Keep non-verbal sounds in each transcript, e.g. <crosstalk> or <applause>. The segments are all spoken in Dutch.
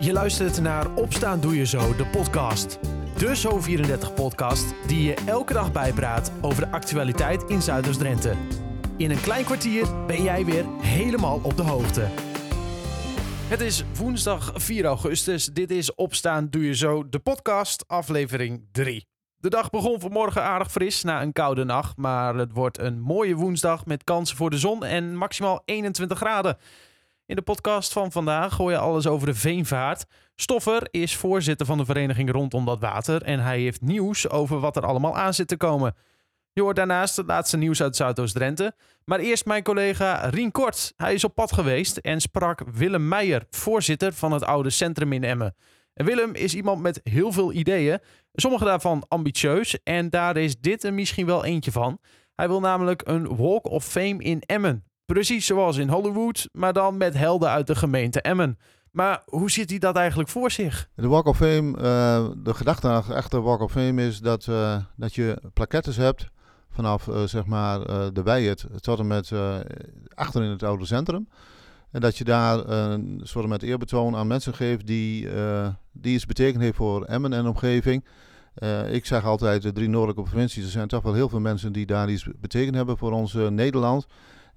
Je luistert naar Opstaan Doe Je Zo, de podcast. De Zo34-podcast die je elke dag bijpraat over de actualiteit in Zuiders-Drenthe. In een klein kwartier ben jij weer helemaal op de hoogte. Het is woensdag 4 augustus. Dit is Opstaan Doe Je Zo, de podcast, aflevering 3. De dag begon vanmorgen aardig fris na een koude nacht, maar het wordt een mooie woensdag met kansen voor de zon en maximaal 21 graden. In de podcast van vandaag gooi je alles over de veenvaart. Stoffer is voorzitter van de vereniging rondom dat water en hij heeft nieuws over wat er allemaal aan zit te komen. Je hoort daarnaast het laatste nieuws uit Zuidoost-Drenthe. Maar eerst mijn collega Rien Kort. Hij is op pad geweest en sprak Willem Meijer, voorzitter van het oude centrum in Emmen. En Willem is iemand met heel veel ideeën, sommige daarvan ambitieus en daar is dit er misschien wel eentje van. Hij wil namelijk een Walk of Fame in Emmen. Precies zoals in Hollywood, maar dan met helden uit de gemeente Emmen. Maar hoe ziet hij dat eigenlijk voor zich? De Walk of Fame, uh, de gedachte achter Walk of Fame is dat, uh, dat je plaquettes hebt vanaf uh, zeg maar de Weijet tot en met achter in het oude centrum. En dat je daar een soort met eerbetoon aan mensen geeft die, die iets betekend heeft voor Emmen en omgeving. ik zeg altijd, de drie noordelijke provincies, er zijn toch wel heel veel mensen die daar iets betekend hebben voor ons Nederland.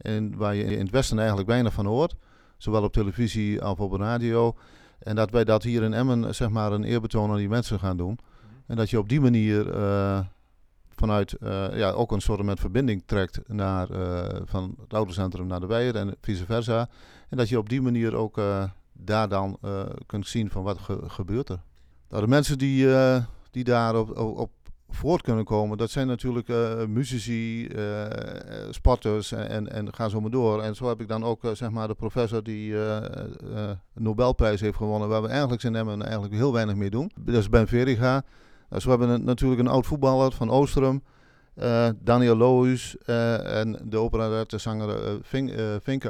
En waar je in het Westen eigenlijk weinig van hoort. Zowel op televisie als op de radio. En dat wij dat hier in Emmen zeg maar een eerbetoon aan die mensen gaan doen. En dat je op die manier uh, vanuit uh, ja, ook een soort met verbinding trekt naar, uh, van het autocentrum naar de Weijer en vice versa. En dat je op die manier ook daar dan kunt zien van wat ge gebeurt er. Nou, de mensen die, die daar op, op voort kunnen komen, dat zijn natuurlijk uh, muzici, uh, sporters en, en, gaan zo maar door. En zo heb ik dan ook zeg maar de professor die een Nobelprijs heeft gewonnen, waar we eigenlijk zijn Emmen eigenlijk heel weinig mee doen. Dat is Ben Veriga. We hebben een, natuurlijk een oud voetballer van Oostrum, Daniel Lohuis en de operette zanger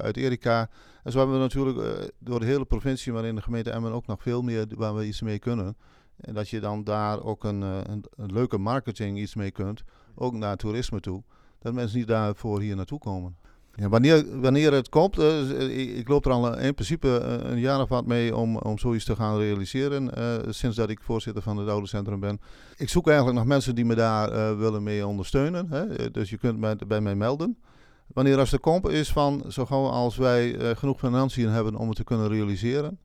uit Erika. En zo hebben we natuurlijk door de hele provincie, maar in de gemeente Emmen ook nog veel meer waar we iets mee kunnen. En dat je dan daar ook een, eh, een, een, leuke marketing iets mee kunt. Ook naar toerisme toe. Dat mensen niet daarvoor hier naartoe komen. Ja, wanneer, wanneer het komt, uh, ik, loop er al in principe een jaar of wat mee om, om zoiets te gaan realiseren. Sinds dat ik voorzitter van het oude centrum ben. Ik zoek eigenlijk nog mensen die me daar willen mee ondersteunen. Hè? Dus je kunt mij, bij mij melden. Wanneer als er komt is van zo gauw als wij genoeg financiën hebben om het te kunnen realiseren.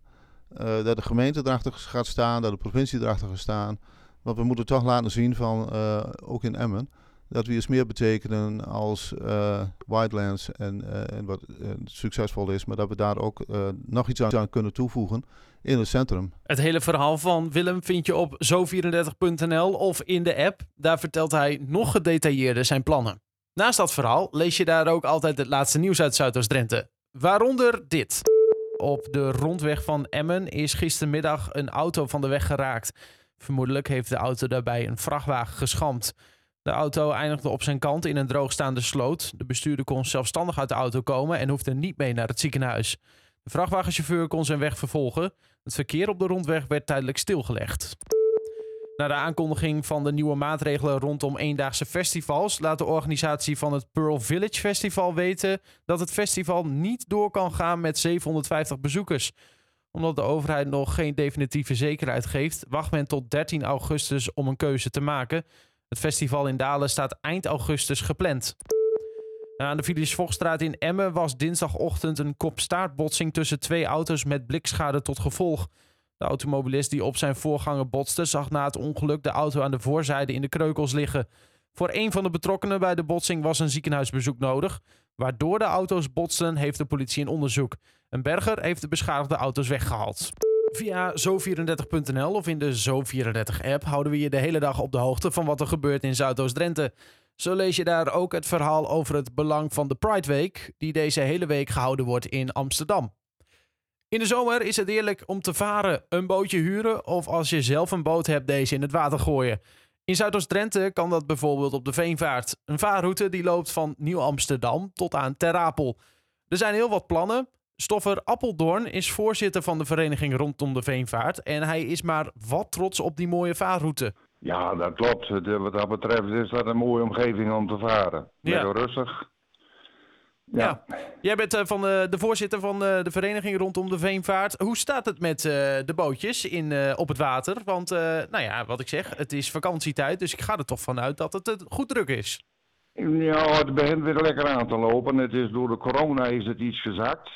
Uh, dat de gemeente erachter gaat staan, dat de provincie erachter gaat staan. Want we moeten toch laten zien van, uh, ook in Emmen, dat we iets meer betekenen als uh, Wildlands en, en wat succesvol is. Maar dat we daar ook nog iets aan kunnen toevoegen in het centrum. Het hele verhaal van Willem vind je op zo34.nl of in de app. Daar vertelt hij nog gedetailleerder zijn plannen. Naast dat verhaal lees je daar ook altijd het laatste nieuws uit Zuidoost-Drenthe. Waaronder dit. Op de rondweg van Emmen is gistermiddag een auto van de weg geraakt. Vermoedelijk heeft de auto daarbij een vrachtwagen geschampt. De auto eindigde op zijn kant in een droogstaande sloot. De bestuurder kon zelfstandig uit de auto komen en hoefde niet mee naar het ziekenhuis. De vrachtwagenchauffeur kon zijn weg vervolgen. Het verkeer op de rondweg werd tijdelijk stilgelegd. Na de aankondiging van de nieuwe maatregelen rondom eendaagse festivals laat de organisatie van het Pearl Village Festival weten dat het festival niet door kan gaan met 750 bezoekers. Omdat de overheid nog geen definitieve zekerheid geeft, wacht men tot 13 augustus om een keuze te maken. Het festival in Dalen staat eind augustus gepland. Aan de Philips Vochtstraat in Emmen was dinsdagochtend een kopstaartbotsing tussen twee auto's met blikschade tot gevolg. De automobilist die op zijn voorganger botste, zag na het ongeluk de auto aan de voorzijde in de kreukels liggen. Voor een van de betrokkenen bij de botsing was een ziekenhuisbezoek nodig. Waardoor de auto's botsten, heeft de politie een onderzoek. Een berger heeft de beschadigde auto's weggehaald. Via zo34.nl of in de Zo34-app houden we je de hele dag op de hoogte van wat er gebeurt in Zuidoost-Drenthe. Zo lees je daar ook het verhaal over het belang van de Pride Week, die deze hele week gehouden wordt in Amsterdam. In de zomer is het eerlijk om te varen, een bootje huren of als je zelf een boot hebt, deze in het water gooien. In Zuidoost-Drenthe kan dat bijvoorbeeld op de Veenvaart. Een vaarroute die loopt van Nieuw-Amsterdam tot aan Ter Apel. Er zijn heel wat plannen. Stoffer Appeldoorn is voorzitter van de vereniging rondom de Veenvaart. En hij is maar wat trots op die mooie vaarroute. Ja, dat klopt. Wat dat betreft is dat een mooie omgeving om te varen. Ja. Lekker rustig. Ja. Jij bent eh, van de, de voorzitter van eh, de vereniging rondom de Veenvaart. Hoe staat het met eh, de bootjes in, op het water? Want, nou ja, wat ik zeg, het is vakantietijd, dus ik ga er toch vanuit dat het goed druk is. Ja, het begint weer lekker aan te lopen. Het is door de corona is het iets gezakt.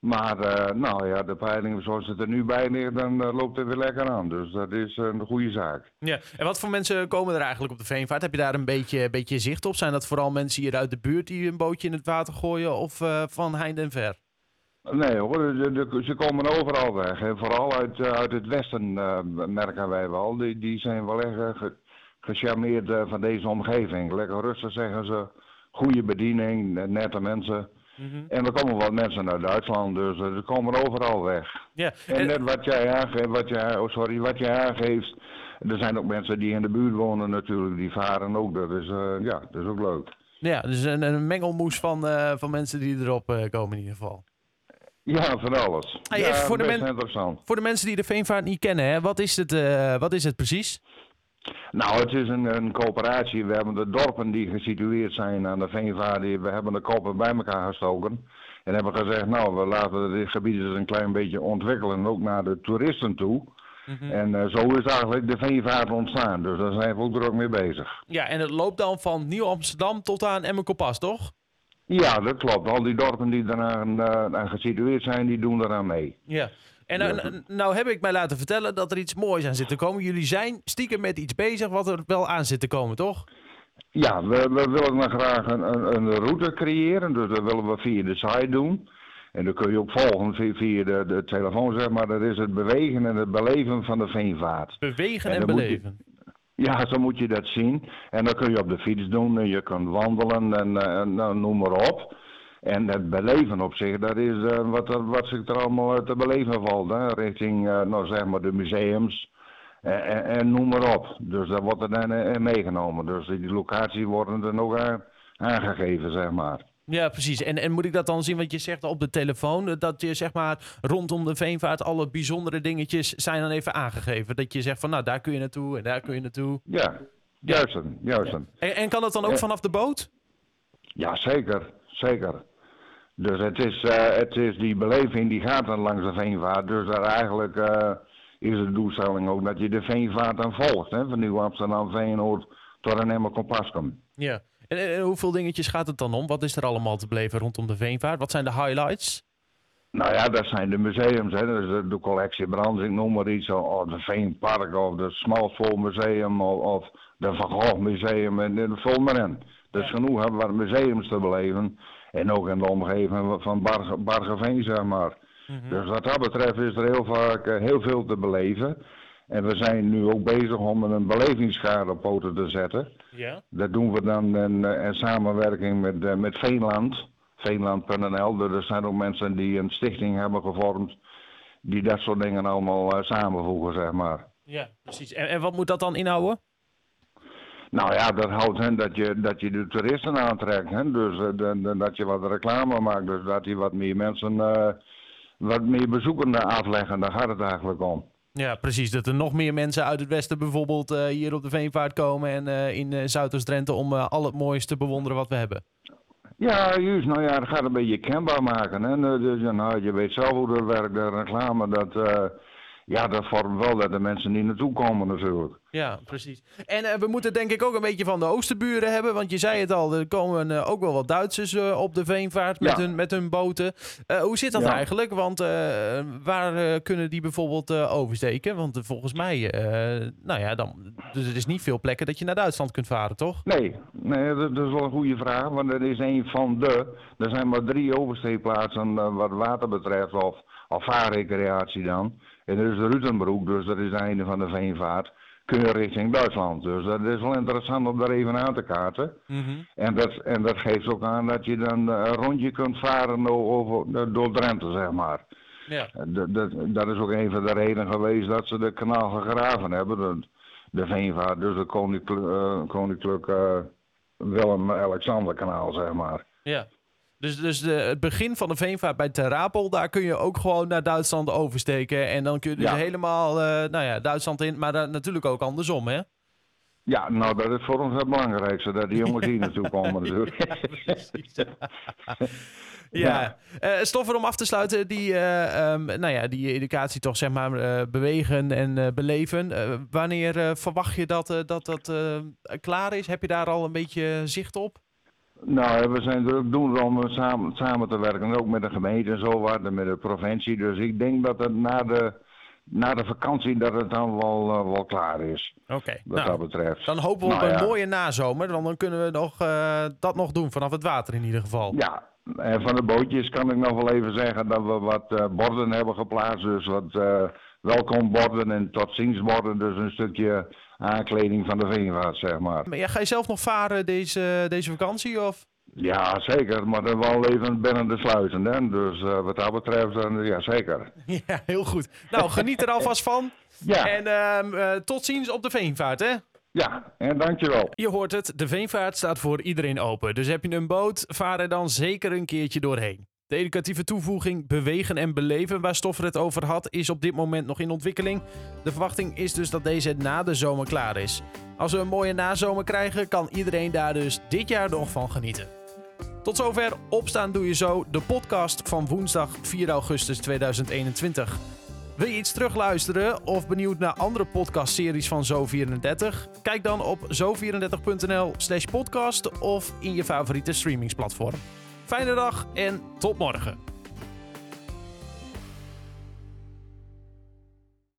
Maar eh, nou ja, de peilingen zoals het er nu bij ligt, dan eh, loopt het weer lekker aan. Dus dat is een goede zaak. Ja, en wat voor mensen komen er eigenlijk op de Veenvaart? Heb je daar een beetje, beetje zicht op? Zijn dat vooral mensen hier uit de buurt die een bootje in het water gooien of eh, van heinde en ver? Nee hoor, de- de- ze komen overal weg. En vooral uit, uit het westen merken wij wel. Die, die zijn wel echt gecharmeerd eh, van deze omgeving. Lekker rustig zeggen ze. Goede bediening, eh, nette mensen. En er komen wat mensen uit Duitsland, dus eh, ze komen overal weg. Ja, En en- net wat jij aangeeft, wat jij, oh sorry, wat jij aangeeft. Er zijn ook mensen die in de buurt wonen natuurlijk, die varen ook. Dat is, eh, ja, dat is ook leuk. ja, dus een, een mengelmoes van, eh, van mensen die erop eh, komen in ieder geval. Ja, van alles. Hey, ja, even voor de men-. Voor de mensen die de Veenvaart niet kennen, hè, wat, is het, eh, wat is het precies? Nou, het is een, een coöperatie. We hebben de dorpen die gesitueerd zijn aan de Veenvaart, we hebben de koppen bij elkaar gestoken. En hebben gezegd, nou, we laten dit gebied eens een klein beetje ontwikkelen, ook naar de toeristen toe. En eh, zo is eigenlijk de Veenvaart ontstaan. Dus daar zijn we ook druk mee bezig. Ja, en het loopt dan van Nieuw-Amsterdam tot aan Emmenkopas, toch? Ja, dat klopt. Al die dorpen die daaraan eh, aan gesitueerd zijn, die doen eraan mee. Ja. En nou, nou- heb ik mij laten vertellen dat er iets moois aan zit te komen. Jullie zijn stiekem met iets bezig wat er wel aan zit te komen, toch? Ja, we, we willen graag een, een, een route creëren. Dus dat willen we via de site doen. En dan kun je ook volgen via, via de, de telefoon, zeg maar. Dat is het bewegen en het beleven van de veenvaart. Bewegen En en je- beleven. Ja, zo moet je dat zien. En dan kun je op de fiets doen en je kunt wandelen en, eh, en nou, noem maar op. En het beleven op zich, dat is eh, wat, wat zich er allemaal eh, te beleven valt. Hè? Richting, eh, nou zeg maar, de museums en, en, en noem maar op. Dus dat wordt er dan eh, in meegenomen. Dus die locaties worden er nog aan- aangegeven, zeg maar. Ja, precies. En, en moet ik dat dan zien wat je zegt op de telefoon? Dat je zeg maar rondom de Veenvaart alle bijzondere dingetjes zijn dan even aangegeven. Dat je zegt van nou daar kun je naartoe en daar kun je naartoe. Ja, juist, juist. En, en kan dat dan ook Ja. vanaf de boot? Ja, zeker. Zeker. Dus het is, eh, het is die beleving die gaat dan langs de veenvaart. Dus daar eigenlijk eh, is de doelstelling ook dat je de veenvaart dan volgt. Hè? Van Nieuw Amsterdam, Veenoord tot een helemaal Kompaskum. Ja. En, en, en hoeveel dingetjes gaat het dan om? Wat is er allemaal te beleven rondom de Veenvaart? Wat zijn de highlights? Nou ja, dat zijn de museums. Hè? Dus de, de collectie Brands, noem maar iets. Of de Veenpark of de Smalspoormuseum of, of de Van Gogh Museum. En, en vul maar in. Dus genoeg hebben we museums te beleven. En ook in de omgeving van Barge, Bargeveen, zeg maar. Dus wat dat betreft is er heel vaak eh, heel veel te beleven. En we zijn nu ook bezig om een belevingskaart op poten te zetten. Ja. Dat doen we dan in, eh, in samenwerking met, eh, met Veenland. Veenland.nl. Dus Er zijn ook mensen die een stichting hebben gevormd. Die dat soort dingen allemaal samenvoegen, zeg maar. Ja, precies. En, en wat moet dat dan inhouden? Nou ja, dat houdt in dat je, dat je de toeristen aantrekt. Hè? Dus eh, dat je wat reclame maakt. Dus dat je wat meer mensen, eh, wat meer bezoekenden afleggen. Daar gaat het eigenlijk om. Ja, precies. Dat er nog meer mensen uit het westen bijvoorbeeld eh, hier op de Veenvaart komen en in Zuidoost-Drenthe om al het moois te bewonderen wat we hebben. Ja, juist. Nou ja, dat gaat een beetje kenbaar maken. Hè? Nou, Dus, nou, je weet zelf hoe dat werkt, de reclame. Dat, ja, dat vormt wel dat de mensen niet naartoe komen natuurlijk. Ja, precies. En eh, we moeten denk ik ook een beetje van de oosterburen hebben. Want je zei het al, er komen eh, ook wel wat Duitsers eh, op de Veenvaart met, Ja. hun, met hun boten. Hoe zit dat Ja. eigenlijk? Want waar kunnen die bijvoorbeeld oversteken? Want volgens mij, nou ja, dan, dus er is niet veel plekken dat je naar Duitsland kunt varen, toch? Nee, nee dat, dat is wel een goede vraag. Want dat is een van de. Er zijn maar drie oversteekplaatsen wat water betreft. Of, of vaarrecreatie dan. En er is de Rutenbroek, dus dat is de einde van de veenvaart. Kun je richting Duitsland. Dus dat is wel interessant om daar even aan te kaarten. En dat, en dat geeft ook aan dat je dan eh, een rondje kunt varen over, door Drenthe, zeg maar. Ja. Eh, Dat, dat, dat is ook een van de redenen geweest dat ze de kanaal gegraven hebben. De, de Veenvaart, dus het koninklijk, eh, koninklijk eh, Willem-Alexander kanaal, zeg maar. Ja. Dus, dus de, het begin van de Veenvaart bij Ter Apel, daar kun je ook gewoon naar Duitsland oversteken. En dan kun je dus Ja. helemaal, eh, nou ja, Duitsland in. Maar natuurlijk ook andersom, hè? Ja, nou dat is voor ons het belangrijkste, dat die jongens hier naartoe komen <laughs> natuurlijk. Precies. ja, <laughs> Eh Stoffer, om af te sluiten, die, eh, ehm, nou ja, die educatie toch zeg maar bewegen en beleven. Wanneer verwacht je dat dat, dat klaar is? Heb je daar al een beetje zicht op? Nou, we zijn druk doen om samen, samen te werken, ook met de gemeente en zo wat, en met de provincie. Dus ik denk dat het na de, na de vakantie dat het dan wel, eh, wel klaar is, Oké, wat nou, dat betreft. dan hopen we op Nou een ja. mooie nazomer. Want dan kunnen we nog, eh, dat nog doen vanaf het water in ieder geval. Ja, en van de bootjes kan ik nog wel even zeggen dat we wat eh, borden hebben geplaatst. Dus wat welkomborden en tot ziens borden. Dus een stukje aankleding van de veenvaart, zeg maar. Maar ja, ga je zelf nog varen deze, deze vakantie? Of? Ja, zeker. Maar dan wel even binnen de sluiten. Hè? Dus eh, wat dat betreft, dan, ja, zeker. <laughs> Ja, heel goed. Nou, geniet er alvast van. <laughs> Ja, En ehm, eh, tot ziens op de Veenvaart, hè? ja, en dankjewel. Je hoort het, de Veenvaart staat voor iedereen open. Dus heb je een boot, vaar er dan zeker een keertje doorheen. De educatieve toevoeging bewegen en beleven, waar Stoffer het over had, is op dit moment nog in ontwikkeling. De verwachting is dus dat deze na de zomer klaar is. Als we een mooie nazomer krijgen, kan iedereen daar dus dit jaar nog van genieten. Tot zover Opstaan Doe Je Zo, de podcast van woensdag 4 augustus 2021. Wil je iets terugluisteren of benieuwd naar andere podcastseries van Zo34? Kijk dan op zo34.nl slash podcast of in je favoriete streamingsplatform. Fijne dag en tot morgen.